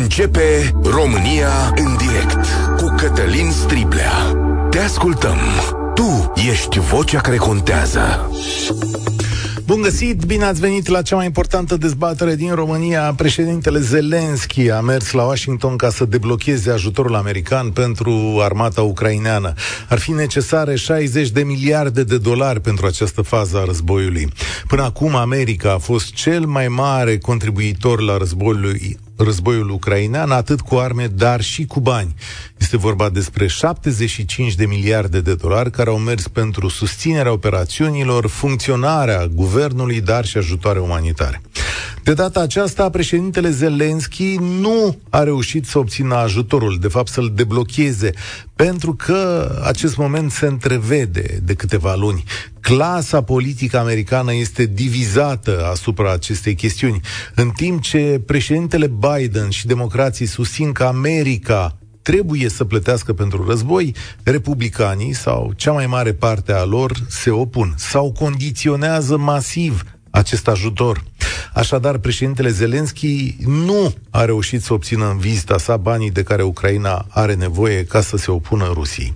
Începe România în direct cu Cătălin Striblea. Te ascultăm. Tu ești vocea care contează. Bun găsit, bine ați venit la cea mai importantă dezbatere din România. Președintele Zelenski a mers la Washington ca să deblocheze ajutorul american pentru armata ucraineană. Ar fi necesare 60 de miliarde de dolari pentru această fază a războiului. Până acum, America a fost cel mai mare contribuitor la războiul războiul ucrainean, atât cu arme, dar și cu bani. Este vorba despre 75 de miliarde de dolari care au mers pentru susținerea operațiunilor, funcționarea guvernului, dar și ajutoare umanitare. De data aceasta, președintele Zelensky nu a reușit să obțină ajutorul, de fapt să-l deblocheze, pentru că acest moment se întrevede de câteva luni. Clasa politică americană este divizată asupra acestei chestiuni, în timp ce președintele Biden și democrații susțin că America trebuie să plătească pentru război, republicanii sau cea mai mare parte a lor se opun sau condiționează masiv acest ajutor. Așadar, președintele Zelenski nu a reușit să obțină în vizita sa banii de care Ucraina are nevoie ca să se opună Rusiei.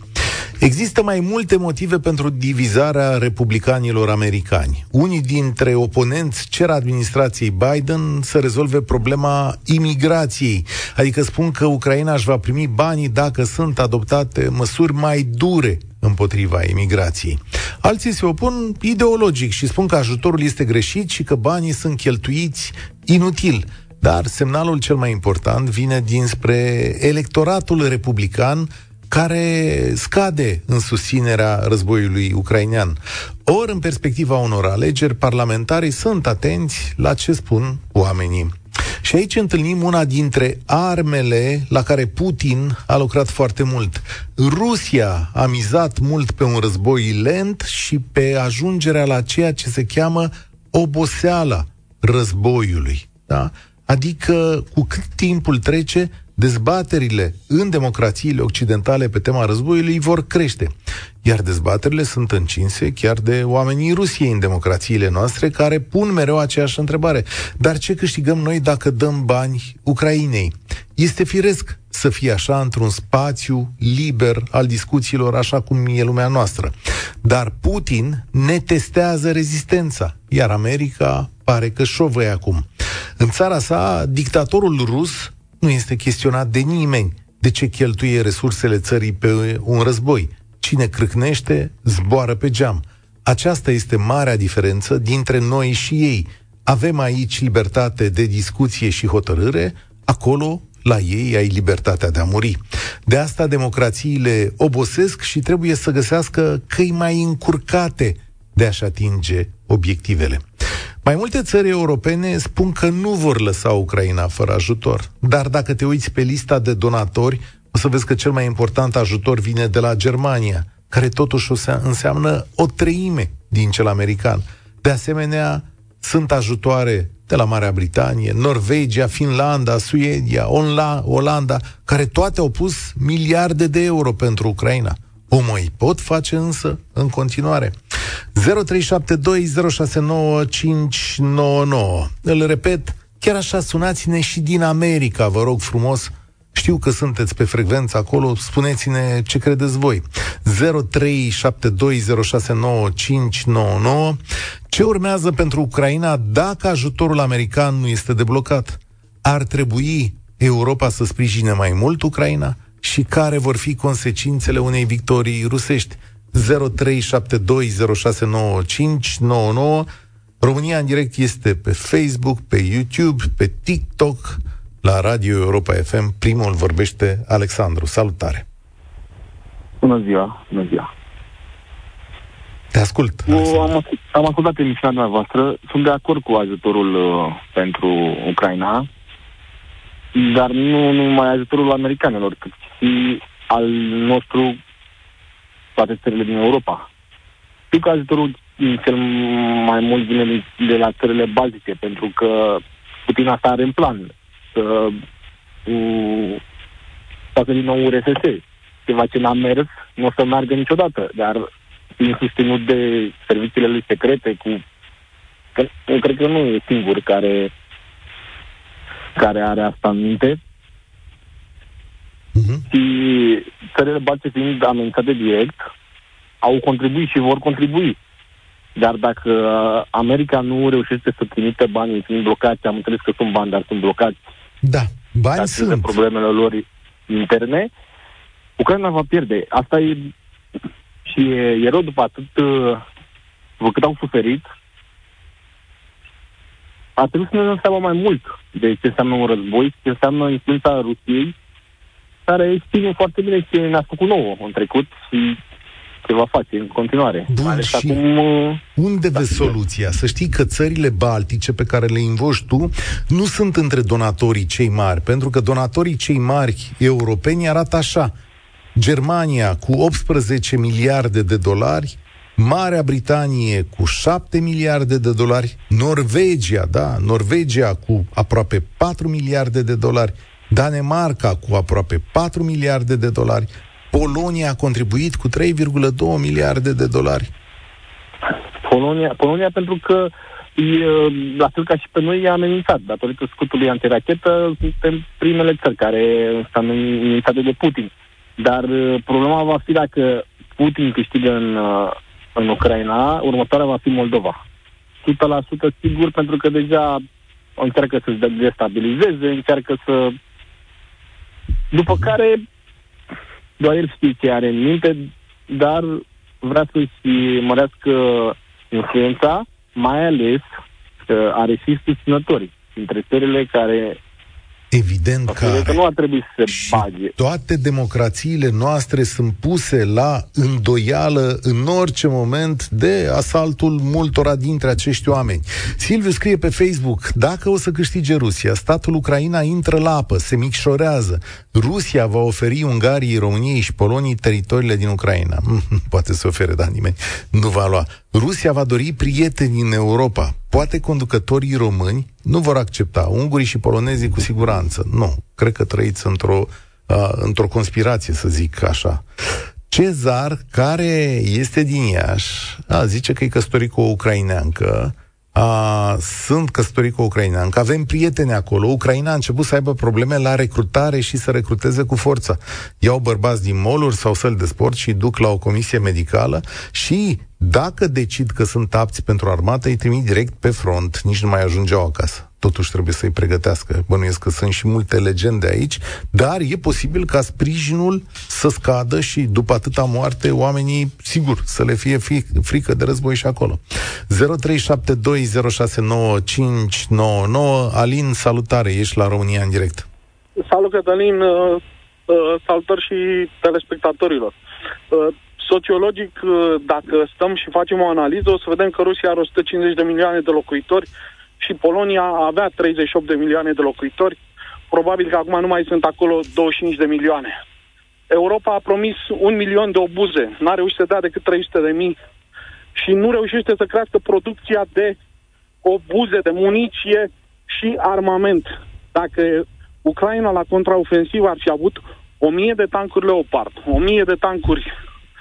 Există mai multe motive pentru divizarea republicanilor americani. Unii dintre oponenți cer administrației Biden să rezolve problema imigrației, adică spun că Ucraina își va primi banii dacă sunt adoptate măsuri mai dure împotriva imigrației. Alții se opun ideologic și spun că ajutorul este greșit și că banii sunt cheltuiți inutil. Dar semnalul cel mai important vine dinspre electoratul republican care scade în susținerea războiului ucrainean. Ori, în perspectiva unor alegeri, parlamentarii sunt atenți la ce spun oamenii. Și aici întâlnim una dintre armele la care Putin a lucrat foarte mult. Rusia a mizat mult pe un război lent și pe ajungerea la ceea ce se cheamă oboseala războiului. Da? Adică, cu cât timpul trece, dezbaterile în democrațiile occidentale pe tema războiului vor crește. Iar dezbaterile sunt încinse chiar de oamenii Rusiei în democrațiile noastre care pun mereu aceeași întrebare. Dar ce câștigăm noi dacă dăm bani Ucrainei? Este firesc să fie așa într-un spațiu liber al discuțiilor, așa cum e lumea noastră. Dar Putin ne testează rezistența, iar America pare că șovăie acum. În țara sa, dictatorul rus nu este chestionat de nimeni de ce cheltuie resursele țării pe un război. Cine crâcnește, zboară pe geam. Aceasta este marea diferență dintre noi și ei. Avem aici libertate de discuție și hotărâre, acolo la ei ai libertatea de a muri. De asta democrațiile obosesc și trebuie să găsească căi mai încurcate de a-și atinge obiectivele. Mai multe țări europene spun că nu vor lăsa Ucraina fără ajutor. Dar dacă te uiți pe lista de donatori, o să vezi că cel mai important ajutor vine de la Germania, care totuși înseamnă o treime din cel american. De asemenea, sunt ajutoare de la Marea Britanie, Norvegia, Finlanda, Suedia, Olanda, care toate au pus miliarde de euro pentru Ucraina. O mai pot face însă în continuare. 0372069599. Îl repet, chiar așa sunați-ne și din America, vă rog frumos. Știu că sunteți pe frecvență acolo, spuneți-ne ce credeți voi. 0372069599. Ce urmează pentru Ucraina dacă ajutorul american nu este deblocat? Ar trebui Europa să sprijine mai mult Ucraina? Și care vor fi consecințele unei victorii rusești? 0372069599. România în direct este pe Facebook, pe YouTube, pe TikTok, la Radio Europa FM. Primul vorbește Alexandru. Salutare! Bună ziua! Bună ziua! Te ascult. am, am ascultat emisiunea noastră. Sunt de acord cu ajutorul uh, pentru Ucraina, dar nu numai ajutorul americanilor, cât și al nostru toate țările din Europa. Știu că ajutorul cel mai mult vine de la țările baltice, pentru că Putin asta are în plan. Să facă din nou URSS. Ceva ce n-a mers, nu o să meargă niciodată, dar fiind susținut de serviciile lui secrete, cu că, cred că nu e singur care, care are asta în minte. Uh-huh. Și țările baltice fiind amenințate direct, au contribuit și vor contribui. Dar dacă America nu reușește să trimită banii, sunt blocați, am înțeles că sunt bani, dar sunt blocați. Da, bani dar sunt. problemele lor interne, Ucraina va pierde. Asta e și e, e rău după atât uh, vă cât au suferit ar trebui să ne dăm seama mai mult de ce înseamnă un război, ce înseamnă influența Rusiei, care știm foarte bine ce ne-a făcut nouă în trecut și ce va face în continuare. Bun, și acum, uh, unde da, vezi soluția? Să știi că țările baltice pe care le invoci tu nu sunt între donatorii cei mari, pentru că donatorii cei mari europeni arată așa. Germania cu 18 miliarde de dolari, Marea Britanie cu 7 miliarde de dolari, Norvegia, da, Norvegia cu aproape 4 miliarde de dolari, Danemarca cu aproape 4 miliarde de dolari, Polonia a contribuit cu 3,2 miliarde de dolari. Polonia, Polonia pentru că e, la fel ca și pe noi e amenințat. Datorită scutului antirachetă, suntem primele țări care sunt amenințate de Putin. Dar uh, problema va fi dacă Putin câștigă în, uh, în Ucraina, următoarea va fi Moldova. 100% sigur, pentru că deja încearcă să se destabilizeze, încearcă să... După mhm. care, doar el știe ce are în minte, dar vrea să-și mărească influența, mai ales că are și susținători dintre țările care Evident că, că nu ar trebui să se bage. Toate democrațiile noastre sunt puse la îndoială în orice moment de asaltul multora dintre acești oameni. Silviu scrie pe Facebook, dacă o să câștige Rusia, statul Ucraina intră la apă, se micșorează. Rusia va oferi Ungariei, României și Poloniei teritoriile din Ucraina. Poate să ofere, dar nimeni nu va lua. Rusia va dori prieteni în Europa. Poate conducătorii români nu vor accepta. Ungurii și polonezii cu siguranță. Nu. Cred că trăiți într-o, uh, într-o conspirație, să zic așa. Cezar, care este din Iași, a, zice că e căsătorit cu o ucraineancă, a, sunt căsătorit cu o ucraineancă, avem prieteni acolo. Ucraina a început să aibă probleme la recrutare și să recruteze cu forță. Iau bărbați din moluri sau săli de sport și duc la o comisie medicală și dacă decid că sunt apți pentru armată, îi trimit direct pe front, nici nu mai ajungeau acasă. Totuși trebuie să-i pregătească. Bănuiesc că sunt și multe legende aici, dar e posibil ca sprijinul să scadă și după atâta moarte oamenii, sigur, să le fie frică de război și acolo. 0372069599 Alin, salutare, ești la România în direct. Salut, Cătălin, uh, uh, salutări și telespectatorilor. Uh, Sociologic, uh, dacă stăm și facem o analiză, o să vedem că Rusia are 150 de milioane de locuitori și Polonia avea 38 de milioane de locuitori. Probabil că acum nu mai sunt acolo 25 de milioane. Europa a promis un milion de obuze, n-a reușit să dea decât 300 de mii și nu reușește să crească producția de obuze, de muniție și armament. Dacă Ucraina la contraofensivă ar fi avut o mie de tancuri Leopard, o mie de tancuri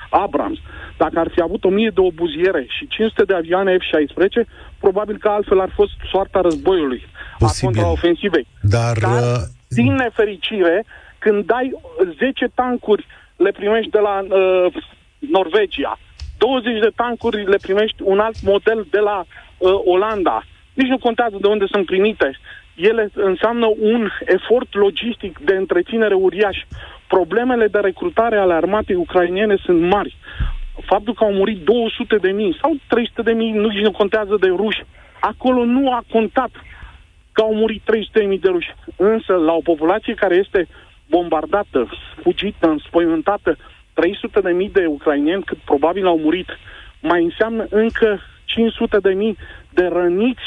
Abrams, dacă ar fi avut 1000 de obuziere și 500 de avioane F-16, probabil că altfel ar fost soarta războiului, Posibil. a contraofensivei. Dar, Dar uh... din nefericire, când dai 10 tancuri, le primești de la uh, Norvegia, 20 de tancuri le primești un alt model de la uh, Olanda. Nici nu contează de unde sunt primite. Ele înseamnă un efort logistic de întreținere uriaș problemele de recrutare ale armatei ucrainene sunt mari. Faptul că au murit 200 de mii sau 300 de mii, nu, nu contează de ruși, acolo nu a contat că au murit 300 de mii de ruși. Însă, la o populație care este bombardată, fugită, înspăimântată, 300 de mii de ucraineni, cât probabil au murit, mai înseamnă încă 500 de mii de răniți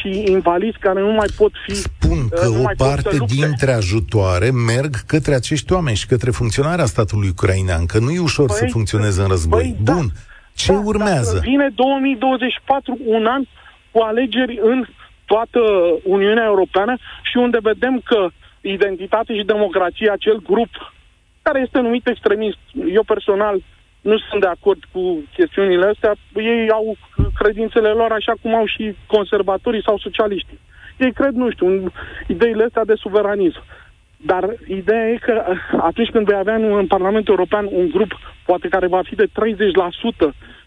și invalizi care nu mai pot fi... Spun uh, că o parte dintre ajutoare merg către acești oameni și către funcționarea statului ucrainean, că nu e ușor păi, să funcționeze în război. Păi, da. Bun. Da, Ce da, urmează? Da, vine 2024, un an cu alegeri în toată Uniunea Europeană și unde vedem că identitate și democrație, acel grup care este numit extremist, eu personal nu sunt de acord cu chestiunile astea. Ei au credințele lor așa cum au și conservatorii sau socialiștii. Ei cred, nu știu, în ideile astea de suveranism. Dar ideea e că atunci când vei avea în Parlamentul European un grup, poate care va fi de 30%,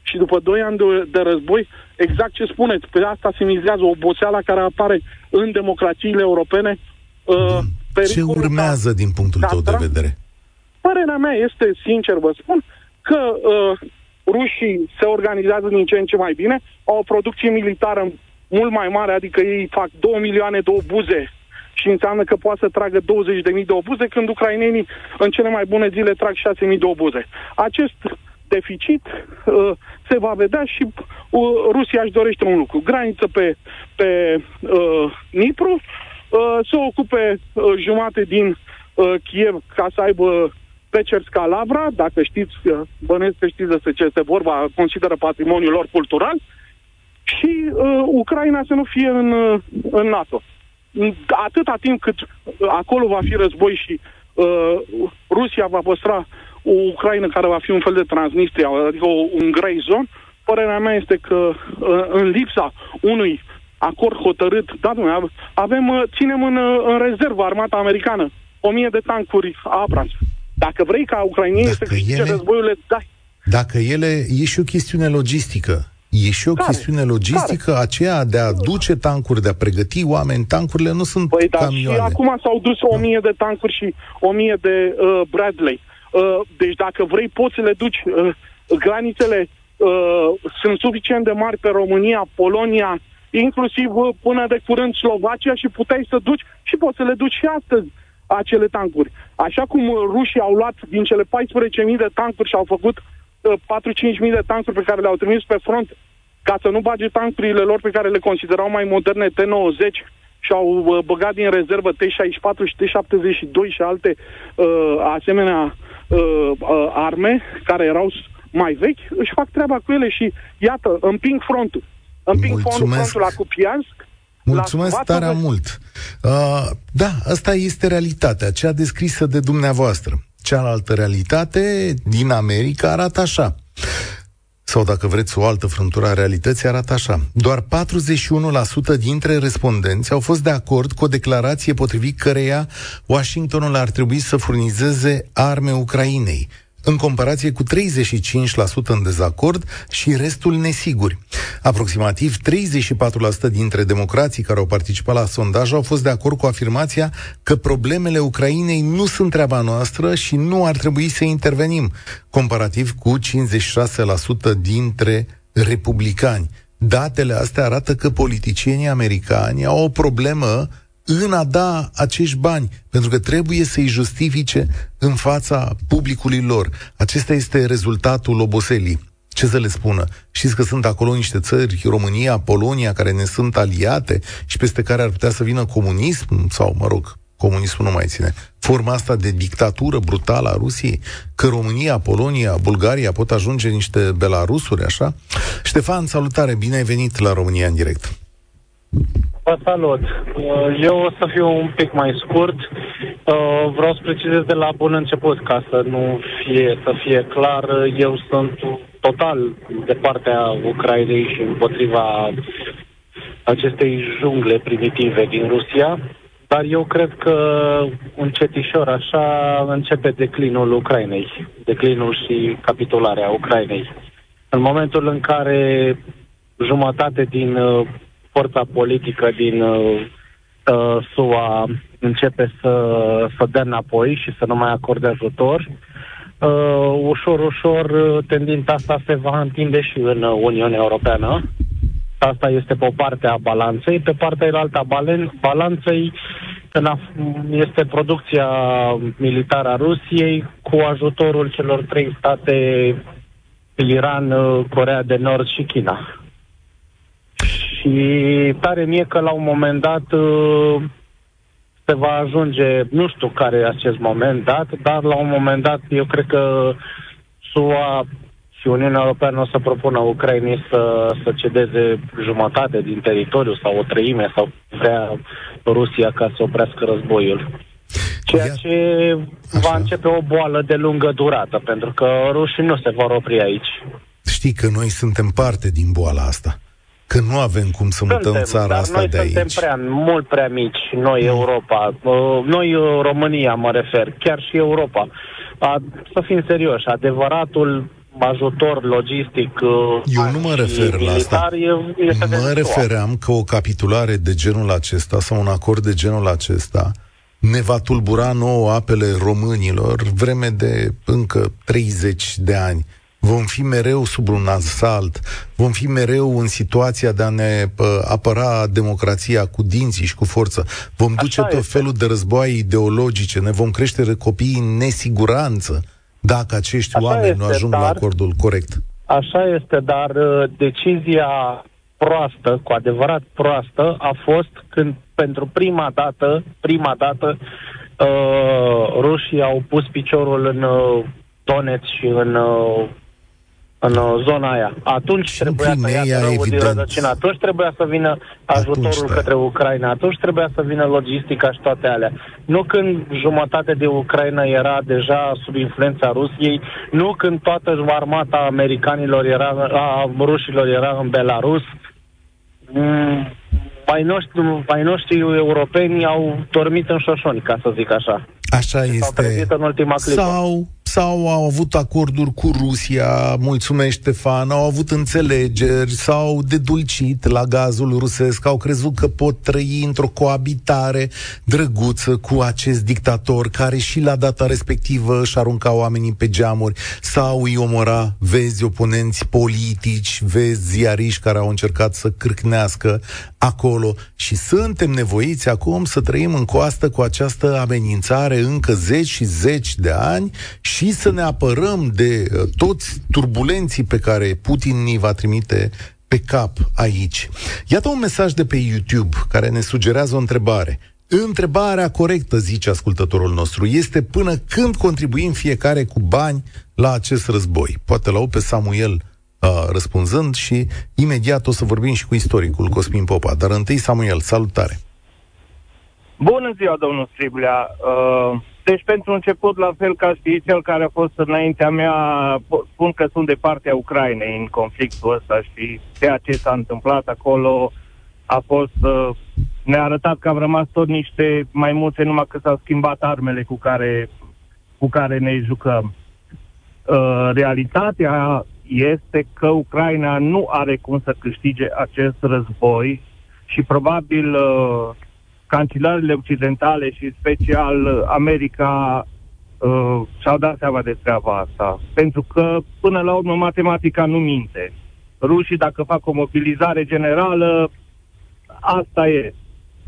și după 2 ani de, de război, exact ce spuneți, pe asta se mizează oboseala care apare în democrațiile europene. Uh, ce urmează din punctul tău de vedere? Părerea mea este, sincer vă spun, că uh, rușii se organizează din ce în ce mai bine, au o producție militară mult mai mare, adică ei fac 2 milioane de obuze și înseamnă că poate să tragă 20.000 de obuze, când ucrainenii în cele mai bune zile trag 6.000 de obuze. Acest deficit uh, se va vedea și uh, Rusia își dorește un lucru. Graniță pe, pe uh, Nipru, uh, să ocupe uh, jumate din uh, Kiev ca să aibă Pecerska Lavra, dacă știți, uh, bănesc că știți despre ce este vorba, consideră patrimoniul lor cultural, și uh, Ucraina să nu fie în, uh, în NATO. Atâta timp cât acolo va fi război și uh, Rusia va păstra o Ucraina care va fi un fel de Transnistria, adică o, un grey zone, părerea mea este că uh, în lipsa unui acord hotărât, da, domnule, avem, uh, ținem în, uh, în rezervă armata americană, o mie de tancuri Abrams. Dacă vrei ca ucrainienii să câștige ele... războiul, le dai. Dacă ele, e și o chestiune logistică. E și o care? chestiune logistică care? aceea de a duce tancuri, de a pregăti oameni. Tancurile nu sunt păi, da, camioane. Și acum s-au dus o mie de tancuri și o mie de uh, Bradley. Uh, deci dacă vrei, poți să le duci. Uh, granițele uh, sunt suficient de mari pe România, Polonia, inclusiv uh, până de curând Slovacia și puteai să duci și poți să le duci și astăzi acele tancuri. Așa cum rușii au luat din cele 14.000 de tancuri și au făcut uh, 4-5.000 de tancuri pe care le-au trimis pe front ca să nu bage tancurile lor pe care le considerau mai moderne T-90 și au uh, băgat din rezervă T-64 și T-72 și alte uh, asemenea uh, uh, arme care erau mai vechi, își fac treaba cu ele și iată, împing frontul. Împing Mulțumesc. frontul la Cupiansk, Mulțumesc tare mult. Uh, da, asta este realitatea, cea descrisă de dumneavoastră. Cealaltă realitate din America arată așa. Sau dacă vreți o altă frântură a realității, arată așa. Doar 41% dintre respondenți au fost de acord cu o declarație potrivit căreia Washingtonul ar trebui să furnizeze arme Ucrainei în comparație cu 35% în dezacord și restul nesiguri. Aproximativ 34% dintre democrații care au participat la sondaj au fost de acord cu afirmația că problemele Ucrainei nu sunt treaba noastră și nu ar trebui să intervenim, comparativ cu 56% dintre republicani. Datele astea arată că politicienii americani au o problemă în a da acești bani, pentru că trebuie să-i justifice în fața publicului lor. Acesta este rezultatul oboselii. Ce să le spună? Știți că sunt acolo niște țări, România, Polonia, care ne sunt aliate și peste care ar putea să vină comunism sau, mă rog, comunismul nu mai ține. Forma asta de dictatură brutală a Rusiei, că România, Polonia, Bulgaria pot ajunge niște belarusuri, așa? Ștefan, salutare, bine ai venit la România în direct. Vă salut. Uh, eu o să fiu un pic mai scurt. Uh, vreau să precizez de la bun început, ca să nu fie, să fie clar, eu sunt total de partea Ucrainei și împotriva acestei jungle primitive din Rusia, dar eu cred că încetișor așa începe declinul Ucrainei, declinul și capitularea Ucrainei. În momentul în care jumătate din uh, forța politică din uh, uh, SUA începe să, să dea înapoi și să nu mai acorde ajutor, uh, ușor, ușor tendința asta se va întinde și în Uniunea Europeană. Asta este pe o parte a balanței. Pe partea alta a balanței este producția militară a Rusiei cu ajutorul celor trei state, Iran, Corea de Nord și China. Și tare mie că la un moment dat uh, se va ajunge, nu știu care e acest moment dat, dar la un moment dat eu cred că SUA și Uniunea Europeană o să propună Ucrainei să, să cedeze jumătate din teritoriu sau o treime sau vrea Rusia ca să oprească războiul. Ceea ce va începe o boală de lungă durată, pentru că rușii nu se vor opri aici. Știi că noi suntem parte din boala asta. Că nu avem cum să mutăm suntem, țara dar asta noi de suntem aici. prea, mult prea mici, noi Europa, uh, noi uh, România mă refer, chiar și Europa. A, să fim serioși, adevăratul ajutor logistic uh, Eu nu mă și refer la militar asta. e- este de Mă ziua. refeream că o capitulare de genul acesta sau un acord de genul acesta ne va tulbura nouă apele românilor vreme de încă 30 de ani. Vom fi mereu sub un asalt, vom fi mereu în situația de a ne pă, apăra democrația cu dinții și cu forță. Vom Așa duce tot este. felul de războaie ideologice, ne vom crește copiii în nesiguranță dacă acești Așa oameni nu este, ajung la dar- acordul corect. Așa este, dar uh, decizia proastă, cu adevărat proastă, a fost când pentru prima dată, prima dată, uh, rușii au pus piciorul în uh, Donetsk și în, uh, în uh, zona aia. Atunci Și în trebuia să ia Crimea, răul din evident. rădăcină, atunci trebuia să vină ajutorul Atunci, da. către Ucraina, atunci trebuia să vină logistica și toate alea. Nu când jumătate de Ucraina era deja sub influența Rusiei, nu când toată armata americanilor era, a rușilor era în Belarus. Mm, Mai noștri, mai noștri europeni au dormit în șoșoni, ca să zic așa. Așa S-au este. trezit în ultima clipă. Sau, sau au avut acorduri cu Rusia, mulțumesc Ștefan, au avut înțelegeri, s-au dedulcit la gazul rusesc, au crezut că pot trăi într-o coabitare drăguță cu acest dictator care și la data respectivă își arunca oamenii pe geamuri. Sau îi omora, vezi oponenți politici, vezi ziariști care au încercat să cârcnească acolo. Și suntem nevoiți acum să trăim în coastă cu această amenințare încă zeci și zeci de ani și să ne apărăm de uh, toți turbulenții pe care Putin ni va trimite pe cap aici. Iată un mesaj de pe YouTube care ne sugerează o întrebare. Întrebarea corectă, zice ascultătorul nostru, este până când contribuim fiecare cu bani la acest război. Poate la pe Samuel uh, răspunzând și imediat o să vorbim și cu istoricul Cosmin Popa. Dar întâi, Samuel, salutare! Bună ziua, domnul Striblea. Uh, deci, pentru început, la fel ca și cel care a fost înaintea mea, po- spun că sunt de partea Ucrainei în conflictul ăsta și ceea ce s-a întâmplat acolo a fost... Uh, ne-a arătat că am rămas tot niște maimuțe, numai că s-au schimbat armele cu care, cu care ne jucăm. Uh, realitatea este că Ucraina nu are cum să câștige acest război și probabil uh, cancelarele occidentale și special uh, America uh, și-au dat seama de treaba asta. Pentru că, până la urmă, matematica nu minte. Rușii, dacă fac o mobilizare generală, asta e.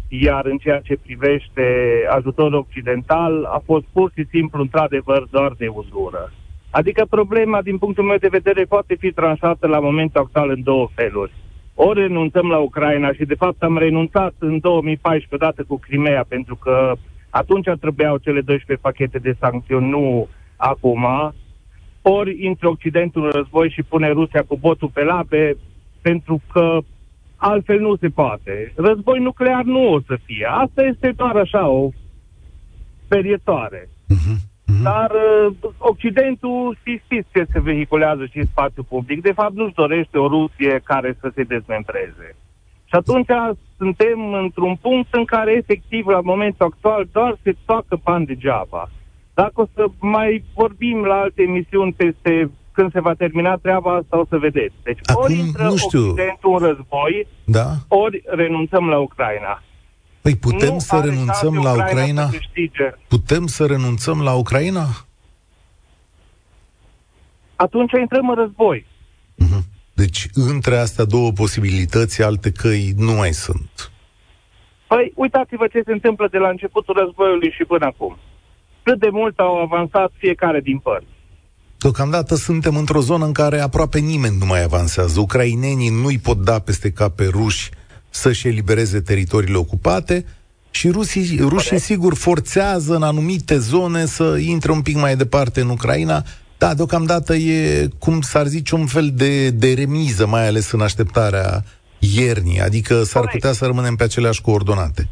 Iar în ceea ce privește ajutorul occidental, a fost pur și simplu, într-adevăr, doar de uzură. Adică problema, din punctul meu de vedere, poate fi tranșată la momentul actual în două feluri. Ori renunțăm la Ucraina și, de fapt, am renunțat în 2014 odată cu Crimea, pentru că atunci trebuiau cele 12 pachete de sancțiuni, nu acum. Ori intră Occidentul în război și pune Rusia cu botul pe labe, pentru că altfel nu se poate. Război nuclear nu o să fie. Asta este doar așa o sperietoare. Uh-huh. Dar uh, Occidentul, și știți ce se vehiculează și în spațiu public, de fapt nu-și dorește o Rusie care să se dezmembreze. Și atunci suntem într-un punct în care, efectiv, la momentul actual, doar se toacă bani degeaba. Dacă o să mai vorbim la alte emisiuni peste când se va termina treaba asta, o să vedeți. Deci Acum, ori intră nu știu. Occidentul în război, Da? ori renunțăm la Ucraina. Păi putem nu să are renunțăm șanse la Ucraina? Să câștige. Putem să renunțăm la Ucraina? Atunci intrăm în război. Mhm. Deci, între astea două posibilități, alte căi nu mai sunt. Păi, uitați-vă ce se întâmplă de la începutul războiului și până acum. Cât de mult au avansat fiecare din părți. Deocamdată suntem într-o zonă în care aproape nimeni nu mai avansează. Ucrainenii nu-i pot da peste cap pe ruși să-și elibereze teritoriile ocupate și rusii, rușii sigur forțează în anumite zone să intre un pic mai departe în Ucraina. Da, deocamdată e, cum s-ar zice, un fel de, de remiză, mai ales în așteptarea iernii, adică s-ar Corect. putea să rămânem pe aceleași coordonate.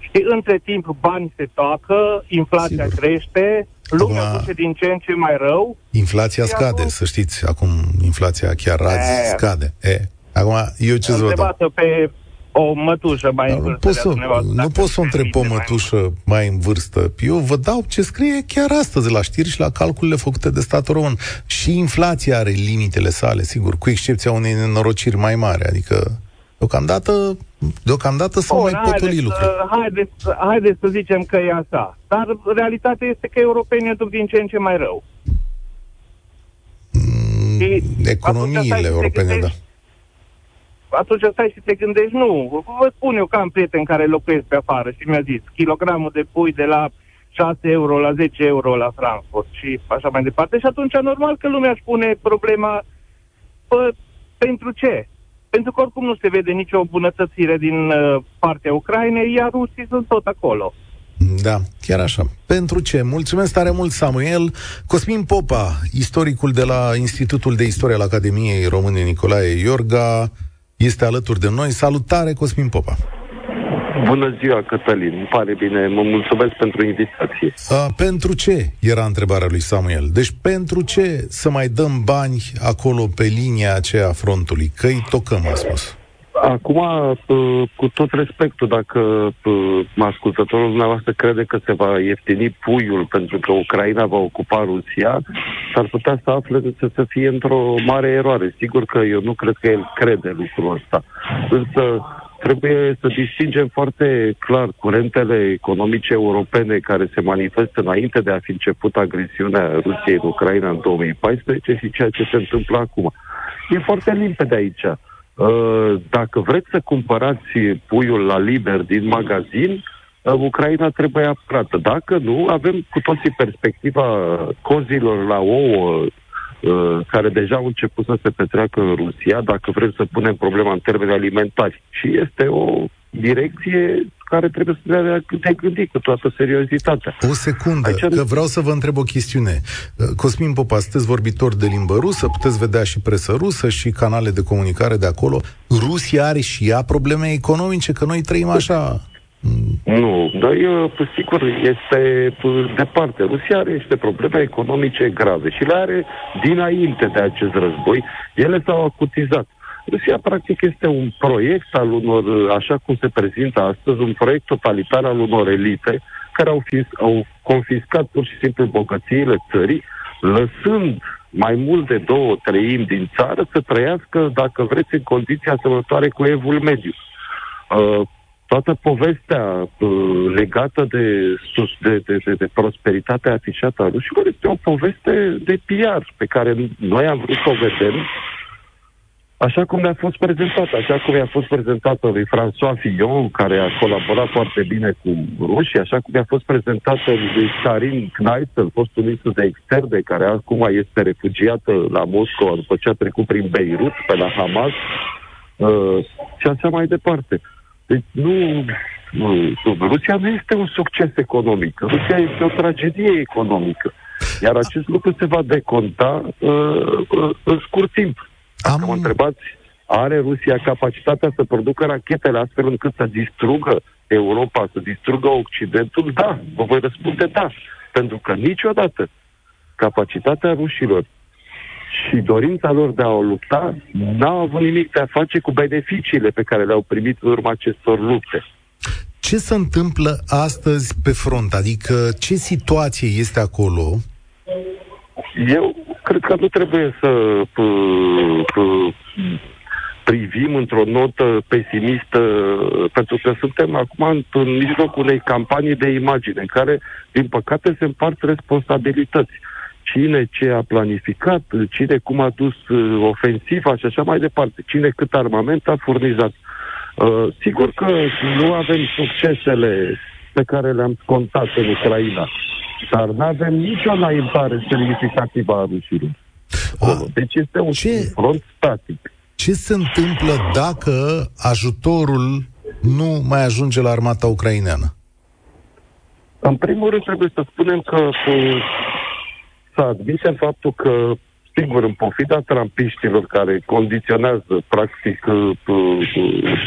Și între timp bani se toacă, inflația Sigur. crește, lumea Acum- duce din ce în ce mai rău. Inflația Și scade, acum- să știți, acum inflația chiar azi E. scade. E. Acum, eu ce să vă dau? pe o mătușă mai în vârstă. Nu pot să, nu pot să o întreb pe o mătușă mai, mai în vârstă. Eu vă dau ce scrie chiar astăzi la știri și la calculele făcute de statul român. Și inflația are limitele sale, sigur, cu excepția unei nenorociri mai mari. Adică, deocamdată, deocamdată s-au mai potoli lucruri. Haideți, haideți să zicem că e așa. Dar realitatea este că europenii duc din ce în ce mai rău. Mm, economiile europene, da atunci stai și te gândești, nu, vă spun eu că am prieten care locuiesc pe afară și mi-a zis, kilogramul de pui de la 6 euro la 10 euro la Frankfurt și așa mai departe. Și atunci normal că lumea își pune problema, pă, pentru ce? Pentru că oricum nu se vede nicio bunătățire din uh, partea Ucrainei, iar rusii sunt tot acolo. Da, chiar așa. Pentru ce? Mulțumesc tare mult, Samuel. Cosmin Popa, istoricul de la Institutul de Istorie al Academiei Române Nicolae Iorga, este alături de noi. Salutare, Cosmin Popa! Bună ziua, Cătălin. Îmi pare bine. Mă mulțumesc pentru invitație. A, pentru ce? Era întrebarea lui Samuel. Deci pentru ce să mai dăm bani acolo pe linia aceea frontului? Că-i tocăm, a spus. Acum, cu tot respectul, dacă ascultătorul dumneavoastră crede că se va ieftini puiul pentru că Ucraina va ocupa Rusia, s-ar putea să afle să, să fie într-o mare eroare. Sigur că eu nu cred că el crede lucrul ăsta. Însă trebuie să distingem foarte clar curentele economice europene care se manifestă înainte de a fi început agresiunea Rusiei în Ucraina în 2014 și ceea ce se întâmplă acum. E foarte limpede aici Uh, dacă vreți să cumpărați puiul la liber din magazin, uh, Ucraina trebuie apărată. Dacă nu, avem cu toții perspectiva cozilor la ouă uh, care deja au început să se petreacă în Rusia, dacă vrem să punem problema în termeni alimentari. Și este o direcție care trebuie să dea de gândit cu toată seriozitatea. O secundă, Aici... că vreau să vă întreb o chestiune. Cosmin Popa, sunteți vorbitor de limbă rusă, puteți vedea și presă rusă și canale de comunicare de acolo. Rusia are și ea probleme economice, că noi trăim așa... Nu, dar eu, sigur, este departe. Rusia are niște probleme economice grave și le are dinainte de acest război. Ele s-au acutizat. Rusia, practic, este un proiect al unor, așa cum se prezintă astăzi, un proiect totalitar al unor elite care au, fi, au confiscat pur și simplu bogățiile țării, lăsând mai mult de două treimi din țară să trăiască, dacă vreți, în condiții asemănătoare cu evul mediu. Uh, toată povestea uh, legată de, sus, de, de, de, de prosperitatea afișată a rușilor este o poveste de PR pe care noi am vrut să o vedem așa cum ne-a fost prezentată, așa cum i-a fost prezentată lui François Fillon, care a colaborat foarte bine cu rușii, așa cum i-a fost prezentată lui Karin Kneissel, fostul ministru de externe, care acum este refugiată la Moscova după ce a trecut prin Beirut, pe la Hamas, uh, și așa mai departe. Deci nu, nu, Rusia nu este un succes economic. Rusia este o tragedie economică. Iar acest lucru se va deconta uh, uh, în scurt timp. Dacă Am... mă întrebați, are Rusia capacitatea să producă rachetele astfel încât să distrugă Europa, să distrugă Occidentul? Da, vă voi răspunde da. Pentru că niciodată capacitatea rușilor și dorința lor de a o lupta n-au avut nimic de a face cu beneficiile pe care le-au primit în urma acestor lupte. Ce se întâmplă astăzi pe front? Adică ce situație este acolo? Eu cred că nu trebuie să p- p- privim într-o notă pesimistă, pentru că suntem acum în mijlocul unei campanii de imagine, în care, din păcate, se împart responsabilități. Cine ce a planificat, cine cum a dus uh, ofensiva și așa mai departe, cine cât armament a furnizat. Uh, sigur că nu avem succesele pe care le-am contat în Ucraina. Dar nu avem nicio înaintare semnificativă a rușilor. Deci este un ce, front static. Ce se întâmplă dacă ajutorul nu mai ajunge la armata ucraineană? În primul rând trebuie să spunem că să admitem faptul că sigur, în pofida trampiștilor care condiționează, practic,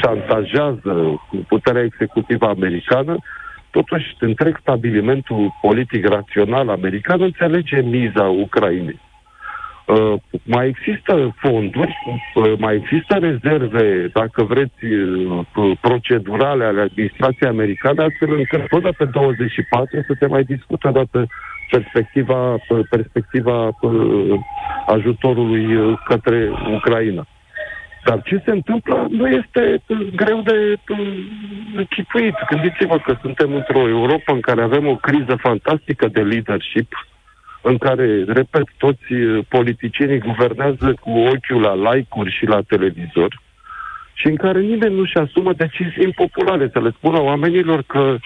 șantajează puterea executivă americană, Totuși, întreg stabilimentul politic rațional american înțelege miza Ucrainei. Uh, mai există fonduri, uh, mai există rezerve, dacă vreți, uh, procedurale ale administrației americane, astfel încât până pe 24 să se mai discută dată perspectiva, perspectiva uh, ajutorului uh, către Ucraina. Dar ce se întâmplă nu este greu de închipuit. Gândiți-vă că suntem într-o Europa în care avem o criză fantastică de leadership, în care, repet, toți uh, politicienii guvernează cu ochiul la like-uri și la televizor și în care nimeni nu-și asumă decizii impopulare, să le spună oamenilor că,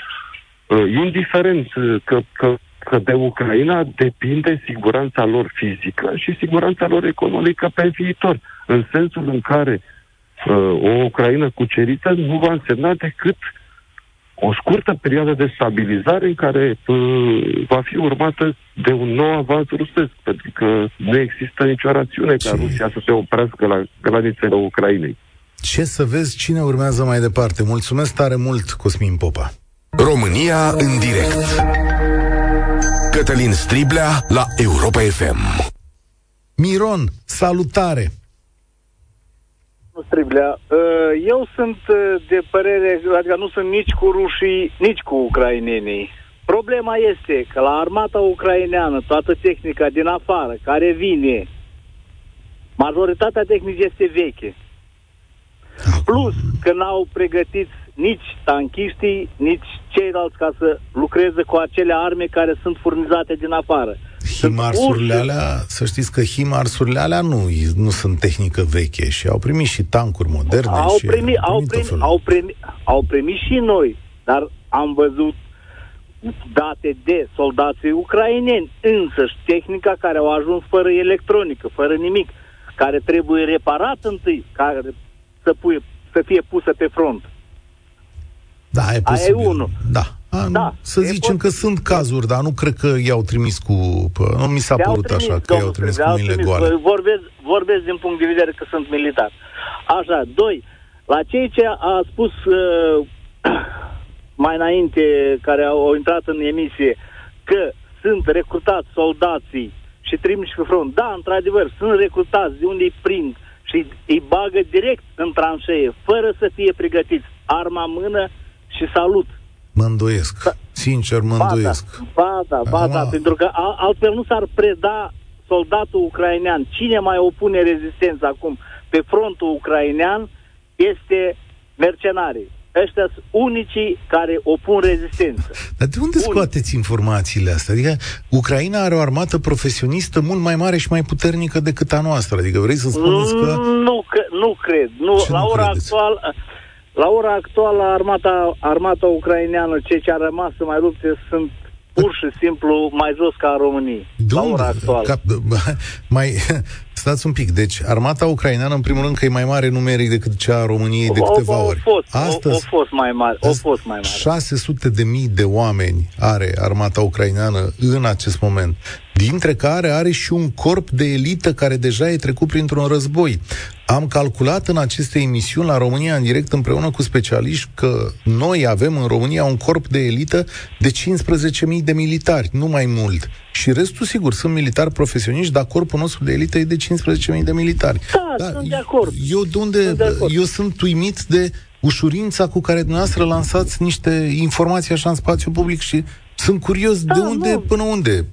uh, indiferent uh, că, că, că de Ucraina depinde siguranța lor fizică și siguranța lor economică pe viitor, în sensul în care o Ucraina cucerită nu va însemna decât uh, o scurtă perioadă de stabilizare în care uh, va fi urmată de un nou avans rusesc, pentru că nu există nicio rațiune ca Rusia să se oprească la granițele Ucrainei. Ce să vezi cine urmează mai departe. Mulțumesc tare mult, Cosmin Popa. România în direct. Cătălin Striblea la Europa FM. Miron, salutare! Striblea, uh, eu sunt uh, de părere, adică nu sunt nici cu rușii, nici cu ucrainenii. Problema este că la armata ucraineană, toată tehnica din afară, care vine, majoritatea tehnică este veche. Plus că n-au pregătit nici tanchiștii, nici ceilalți ca să lucreze cu acele arme care sunt furnizate din afară. Himarsurile alea, să știți că Himarsurile alea nu, nu sunt tehnică veche și au primit și tancuri moderne au și primit, au, primit, au, primit, au primit și noi, dar am văzut date de soldații ucraineni, însăși tehnica care au ajuns fără electronică, fără nimic, care trebuie reparat întâi, care să, pui, să fie pusă pe front. Da, e posibil. Aia e unul. Da. A, da, să zicem că sunt cazuri, dar nu cred că i-au trimis cu... Nu mi s-a părut trimis, așa, că i-au trimis cu mâinile goale. Vorbesc, vorbesc din punct de vedere că sunt militar. Așa, doi, la cei ce a spus uh, mai înainte, care au, au intrat în emisie, că sunt recrutați soldații și trimiși pe front. Da, într-adevăr, sunt recrutați de unde îi prind și îi bagă direct în tranșee, fără să fie pregătiți. Arma mână și salut. Mă îndoiesc. Da. Sincer, mă îndoiesc. Ba da, ba da, ba da, pentru că altfel nu s-ar preda soldatul ucrainean. Cine mai opune rezistență acum pe frontul ucrainean este mercenarii. Ăștia sunt unicii care opun rezistență. Dar de unde Unic. scoateți informațiile astea? Adică Ucraina are o armată profesionistă mult mai mare și mai puternică decât a noastră. Adică vrei să spuneți că... Nu, că, nu cred. Nu, Ce la nu ora credeți? actuală la ora actuală, armata, armata ucraineană, cei ce a rămas să mai lupte, sunt pur și simplu mai jos ca România. La ora actuală. Ca, mai, stați un pic. Deci, armata ucraineană, în primul rând, că e mai mare numeric decât cea a României de câteva ori. Fost, Astăzi, o, o fost mai mare. O fost mai mare. 600 de mii de oameni are armata ucraineană în acest moment dintre care are și un corp de elită care deja e trecut printr-un război. Am calculat în aceste emisiuni la România în direct împreună cu specialiști că noi avem în România un corp de elită de 15.000 de militari, nu mai mult. Și restul, sigur, sunt militari profesioniști, dar corpul nostru de elită e de 15.000 de militari. Da, da sunt de acord. Eu, de unde, sunt de acord. eu sunt uimit de ușurința cu care dumneavoastră lansați niște informații așa în spațiu public și sunt curios da, de unde nu. până unde.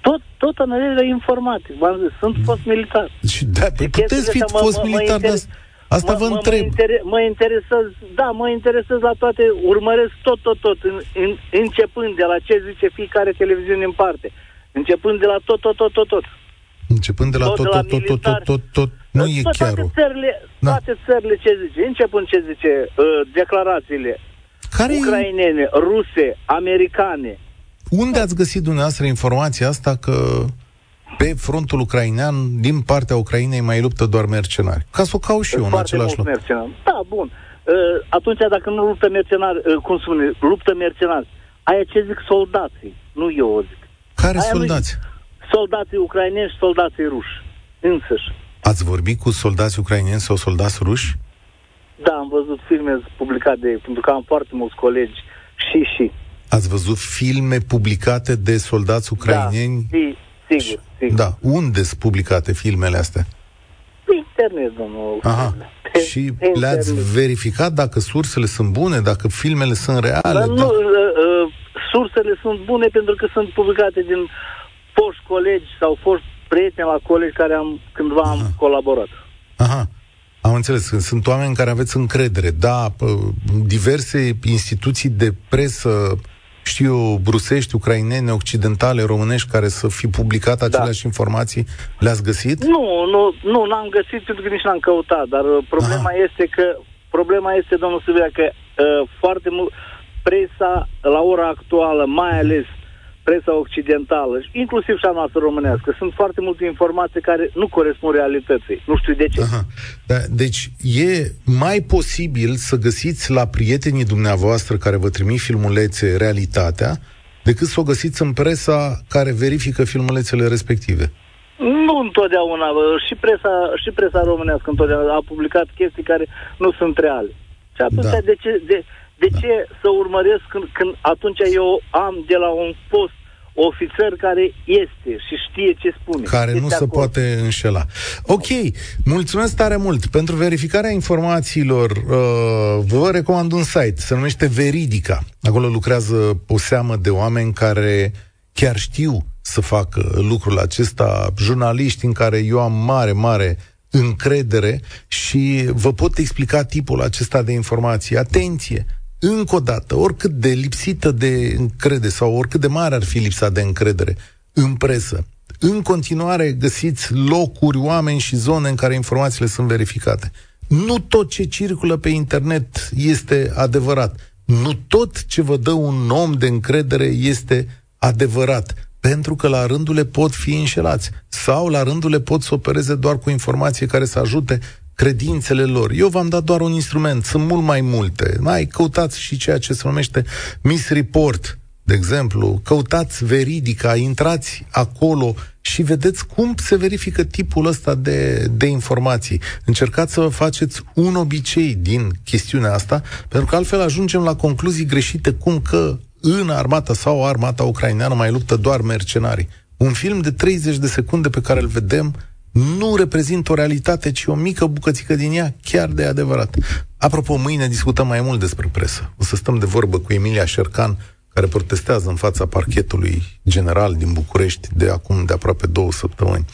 Tot, tot analizele informatic. V-am zis, sunt fost militar. Și da, și puteți fi fost mă, militar, mă, Asta mă, vă mă, întreb. Mă, inter- mă interesez, da, mă interesez la toate, urmăresc tot, tot, tot, în, în, începând de la ce zice fiecare televiziune în parte, începând de la tot, tot, tot, tot, tot. Începând de la tot, tot, tot, tot, tot, tot, tot, nu e chiar. Toate țările, da. toate țările ce zice, începând ce zice uh, declarațiile Care ucrainene, e? ruse, americane. Unde ați găsit dumneavoastră informația asta că pe frontul ucrainean, din partea Ucrainei, mai luptă doar mercenari? Ca să o caut și eu în același loc. Mercenari. Da, bun. Uh, atunci, dacă nu luptă mercenari, uh, cum spune, luptă mercenari, aia ce zic soldații, nu eu o zic. Care aia soldați? Nu Soldații ucraineni și soldații ruși, însăși. Ați vorbit cu soldați ucraineni sau soldați ruși? Da, am văzut filme publicate de pentru că am foarte mulți colegi și și. Ați văzut filme publicate de soldați ucraineni? Da, sigur, sigur. Da. Unde sunt publicate filmele astea? Pe internet, domnul. Aha. Pe Și internet. le-ați verificat dacă sursele sunt bune, dacă filmele sunt reale? Dar nu, dacă... uh, uh, sursele sunt bune pentru că sunt publicate din foști colegi sau foști prieteni la colegi care am cândva am Aha. colaborat. Aha. Am înțeles. Sunt- Sunt oameni în care aveți încredere. Da, p- diverse instituții de presă, știu eu, brusești, ucrainene, occidentale, românești, care să fi publicat aceleași informații, le-ați găsit? Nu, nu, nu, n-am găsit pentru că nici n-am căutat, dar uh, problema Aha. este că problema este, domnul Silvia, că uh, foarte mult presa la ora actuală, mai ales presa occidentală, și inclusiv și a noastră românească, sunt foarte multe informații care nu corespund realității. Nu știu de ce. Aha. Da, deci e mai posibil să găsiți la prietenii dumneavoastră care vă trimit filmulețe realitatea decât să o găsiți în presa care verifică filmulețele respective. Nu întotdeauna, bă, și presa, și presa românească întotdeauna a publicat chestii care nu sunt reale. Și atunci Da. de ce, de, de ce să urmăresc când, când atunci eu am de la un post ofițer care este și știe ce spune. care Este nu se acolo. poate înșela. Ok, mulțumesc tare mult. Pentru verificarea informațiilor, uh, vă recomand un site, se numește Veridica. Acolo lucrează o seamă de oameni care chiar știu să facă lucrul acesta, jurnaliști în care eu am mare, mare încredere și vă pot explica tipul acesta de informații. Atenție! Încă o dată, oricât de lipsită de încredere sau oricât de mare ar fi lipsa de încredere în presă, în continuare găsiți locuri, oameni și zone în care informațiile sunt verificate. Nu tot ce circulă pe internet este adevărat. Nu tot ce vă dă un om de încredere este adevărat. Pentru că la rândule pot fi înșelați. Sau la rândule pot să opereze doar cu informație care să ajute credințele lor. Eu v-am dat doar un instrument, sunt mult mai multe. Mai căutați și ceea ce se numește misreport, de exemplu, căutați veridica, intrați acolo și vedeți cum se verifică tipul ăsta de, de informații. Încercați să vă faceți un obicei din chestiunea asta, pentru că altfel ajungem la concluzii greșite, cum că în armata sau armata ucraineană mai luptă doar mercenari. Un film de 30 de secunde pe care îl vedem nu reprezintă o realitate, ci o mică bucățică din ea, chiar de adevărat. Apropo, mâine discutăm mai mult despre presă. O să stăm de vorbă cu Emilia Șercan, care protestează în fața parchetului general din București de acum de aproape două săptămâni.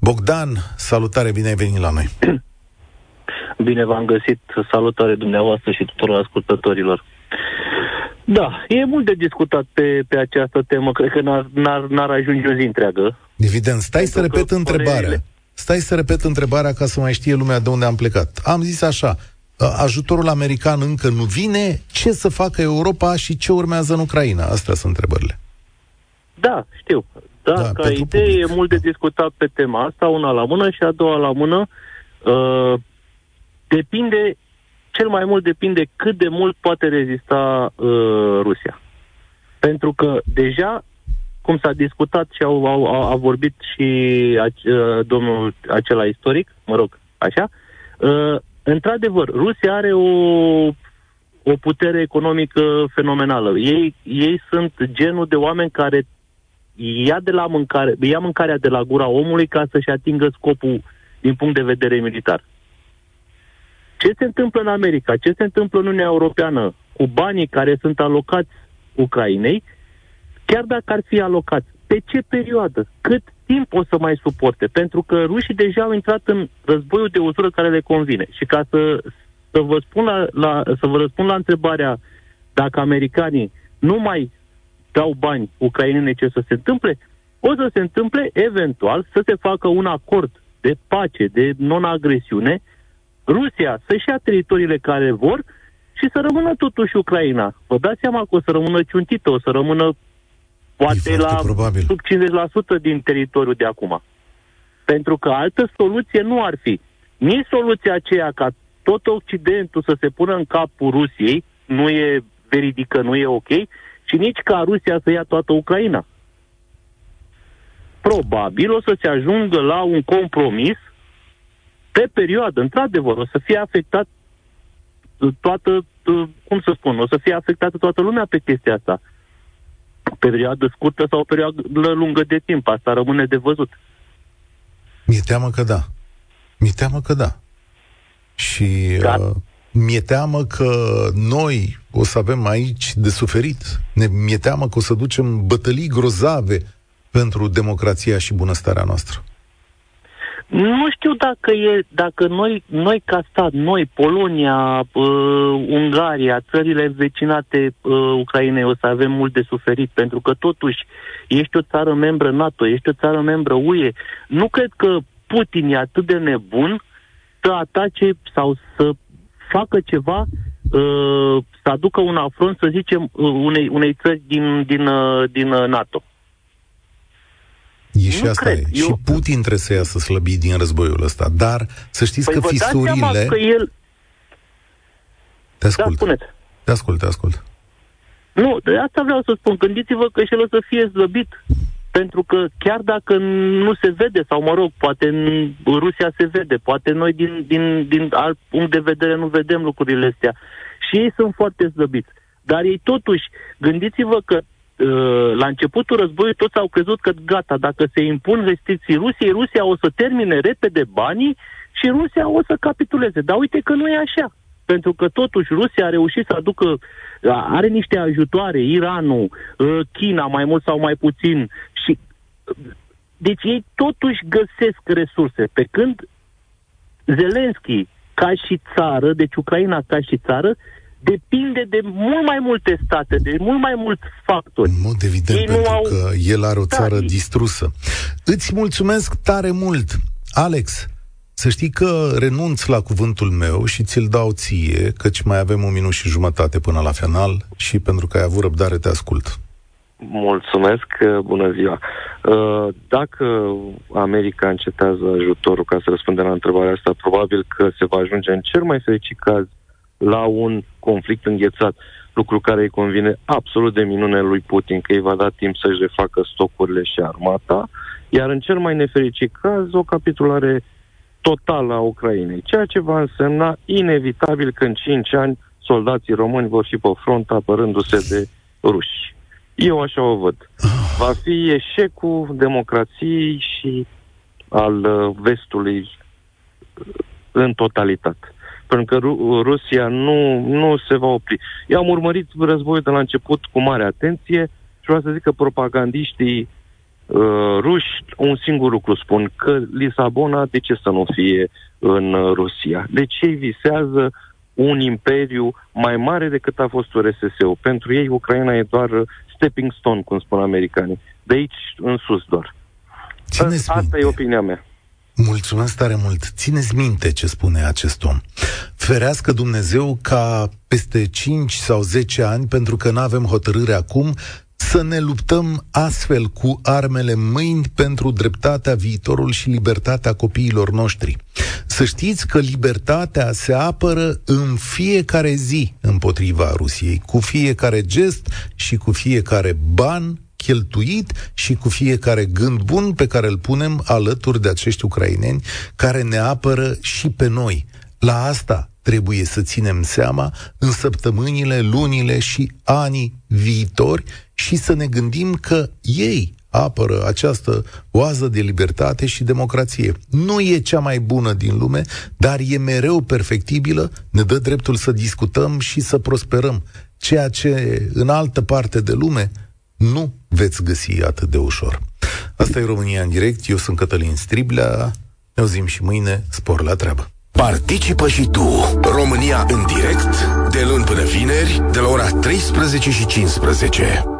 Bogdan, salutare, bine ai venit la noi. Bine v-am găsit. Salutare dumneavoastră și tuturor ascultătorilor. Da, e mult de discutat pe, pe această temă. Cred că n-ar, n-ar, n-ar ajunge o zi întreagă. Evident, stai să Pentru că repet întrebarea. părerile- Stai să repet întrebarea ca să mai știe lumea de unde am plecat. Am zis așa, ajutorul american încă nu vine, ce să facă Europa și ce urmează în Ucraina? Astea sunt întrebările. Da, știu. Da, Da, da ca pentru idee public. e mult de discutat pe tema asta, una la mână și a doua la mână. Uh, depinde, cel mai mult depinde cât de mult poate rezista uh, Rusia. Pentru că deja, cum s-a discutat și au, au, au, a vorbit și ace, uh, domnul acela istoric, mă rog, așa, uh, într-adevăr, Rusia are o o putere economică fenomenală. Ei, ei sunt genul de oameni care ia, de la mâncare, ia mâncarea de la gura omului ca să-și atingă scopul din punct de vedere militar. Ce se întâmplă în America? Ce se întâmplă în Uniunea Europeană cu banii care sunt alocați Ucrainei? Chiar dacă ar fi alocați, pe ce perioadă? Cât timp o să mai suporte? Pentru că rușii deja au intrat în războiul de usură care le convine. Și ca să, să, vă, spun la, la, să vă răspund la întrebarea dacă americanii nu mai dau bani ucrainene ce să se întâmple, o să se întâmple eventual să se facă un acord de pace, de non-agresiune, Rusia să-și ia teritoriile care vor și să rămână totuși Ucraina. Vă dați seama că o să rămână ciuntită, o să rămână poate E foarte la probabil. sub 50% din teritoriul de acum. Pentru că altă soluție nu ar fi. Nici soluția aceea ca tot Occidentul să se pună în capul Rusiei, nu e veridică, nu e ok, și nici ca Rusia să ia toată Ucraina. Probabil o să se ajungă la un compromis pe perioadă, într-adevăr, o să fie afectat uh, toată, uh, cum să spun, o să fie afectată toată lumea pe chestia asta. Pe perioadă scurtă sau o perioadă lungă de timp, asta rămâne de văzut. Mi-e teamă că da. Mi-e teamă că da. Și da. Uh, mi-e teamă că noi o să avem aici de suferit. Ne, mi-e teamă că o să ducem bătălii grozave pentru democrația și bunăstarea noastră. Nu știu dacă e, dacă noi, noi ca stat, noi, Polonia, uh, Ungaria, țările vecinate uh, Ucrainei, o să avem mult de suferit, pentru că totuși ești o țară membră NATO, ești o țară membră UE. Nu cred că Putin e atât de nebun să atace sau să facă ceva, uh, să aducă un afront, să zicem, uh, unei, unei țări din, din, uh, din uh, NATO. E și nu asta cred. e. Eu... Și Putin trebuie să iasă slăbit din războiul ăsta. Dar să știți păi că fisurile... că el... Te ascult. Da, te ascult, te ascult. Nu, de asta vreau să spun. Gândiți-vă că și el o să fie slăbit. Pentru că chiar dacă nu se vede, sau mă rog, poate în Rusia se vede, poate noi din, din, din alt punct de vedere nu vedem lucrurile astea. Și ei sunt foarte slăbiți. Dar ei totuși, gândiți-vă că Uh, la începutul războiului toți au crezut că gata, dacă se impun restricții Rusiei, Rusia o să termine repede banii și Rusia o să capituleze. Dar uite că nu e așa. Pentru că totuși Rusia a reușit să aducă, are niște ajutoare, Iranul, uh, China, mai mult sau mai puțin. Și deci ei totuși găsesc resurse. Pe când Zelenski, ca și țară, deci Ucraina ca și țară, depinde de mult mai multe state, de mult mai mulți factori. În mod evident, Ei pentru au... că el are o da, țară da, distrusă. Îți mulțumesc tare mult, Alex. Să știi că renunț la cuvântul meu și ți-l dau ție, căci mai avem un minut și jumătate până la final și pentru că ai avut răbdare te ascult. Mulțumesc, bună ziua. Uh, dacă America încetează ajutorul, ca să răspundem la întrebarea asta, probabil că se va ajunge în cel mai fericit caz la un conflict înghețat, lucru care îi convine absolut de minune lui Putin, că îi va da timp să-și refacă stocurile și armata, iar în cel mai nefericit caz, o capitulare totală a Ucrainei, ceea ce va însemna inevitabil că în 5 ani soldații români vor fi pe front apărându-se de ruși. Eu așa o văd. Va fi eșecul democrației și al uh, vestului uh, în totalitate pentru că Ru- Rusia nu, nu se va opri. Eu am urmărit războiul de la început cu mare atenție și vreau să zic că propagandiștii uh, ruși un singur lucru spun, că Lisabona de ce să nu fie în uh, Rusia? Deci ei visează un imperiu mai mare decât a fost URSS-ul. Pentru ei Ucraina e doar stepping stone, cum spun americanii. De aici în sus doar. Țineți Asta minte. e opinia mea. Mulțumesc tare mult. Țineți minte ce spune acest om. Ferească Dumnezeu ca peste 5 sau 10 ani, pentru că nu avem hotărâre acum, să ne luptăm astfel cu armele mâini pentru dreptatea, viitorul și libertatea copiilor noștri. Să știți că libertatea se apără în fiecare zi împotriva Rusiei, cu fiecare gest și cu fiecare ban cheltuit și cu fiecare gând bun pe care îl punem alături de acești ucraineni care ne apără și pe noi. La asta trebuie să ținem seama în săptămânile, lunile și anii viitori și să ne gândim că ei apără această oază de libertate și democrație. Nu e cea mai bună din lume, dar e mereu perfectibilă, ne dă dreptul să discutăm și să prosperăm, ceea ce în altă parte de lume nu veți găsi atât de ușor. Asta e România în direct, eu sunt Cătălin Striblea, ne auzim și mâine, spor la treabă. Participă și tu, România în direct, de luni până vineri, de la ora 13 și 15.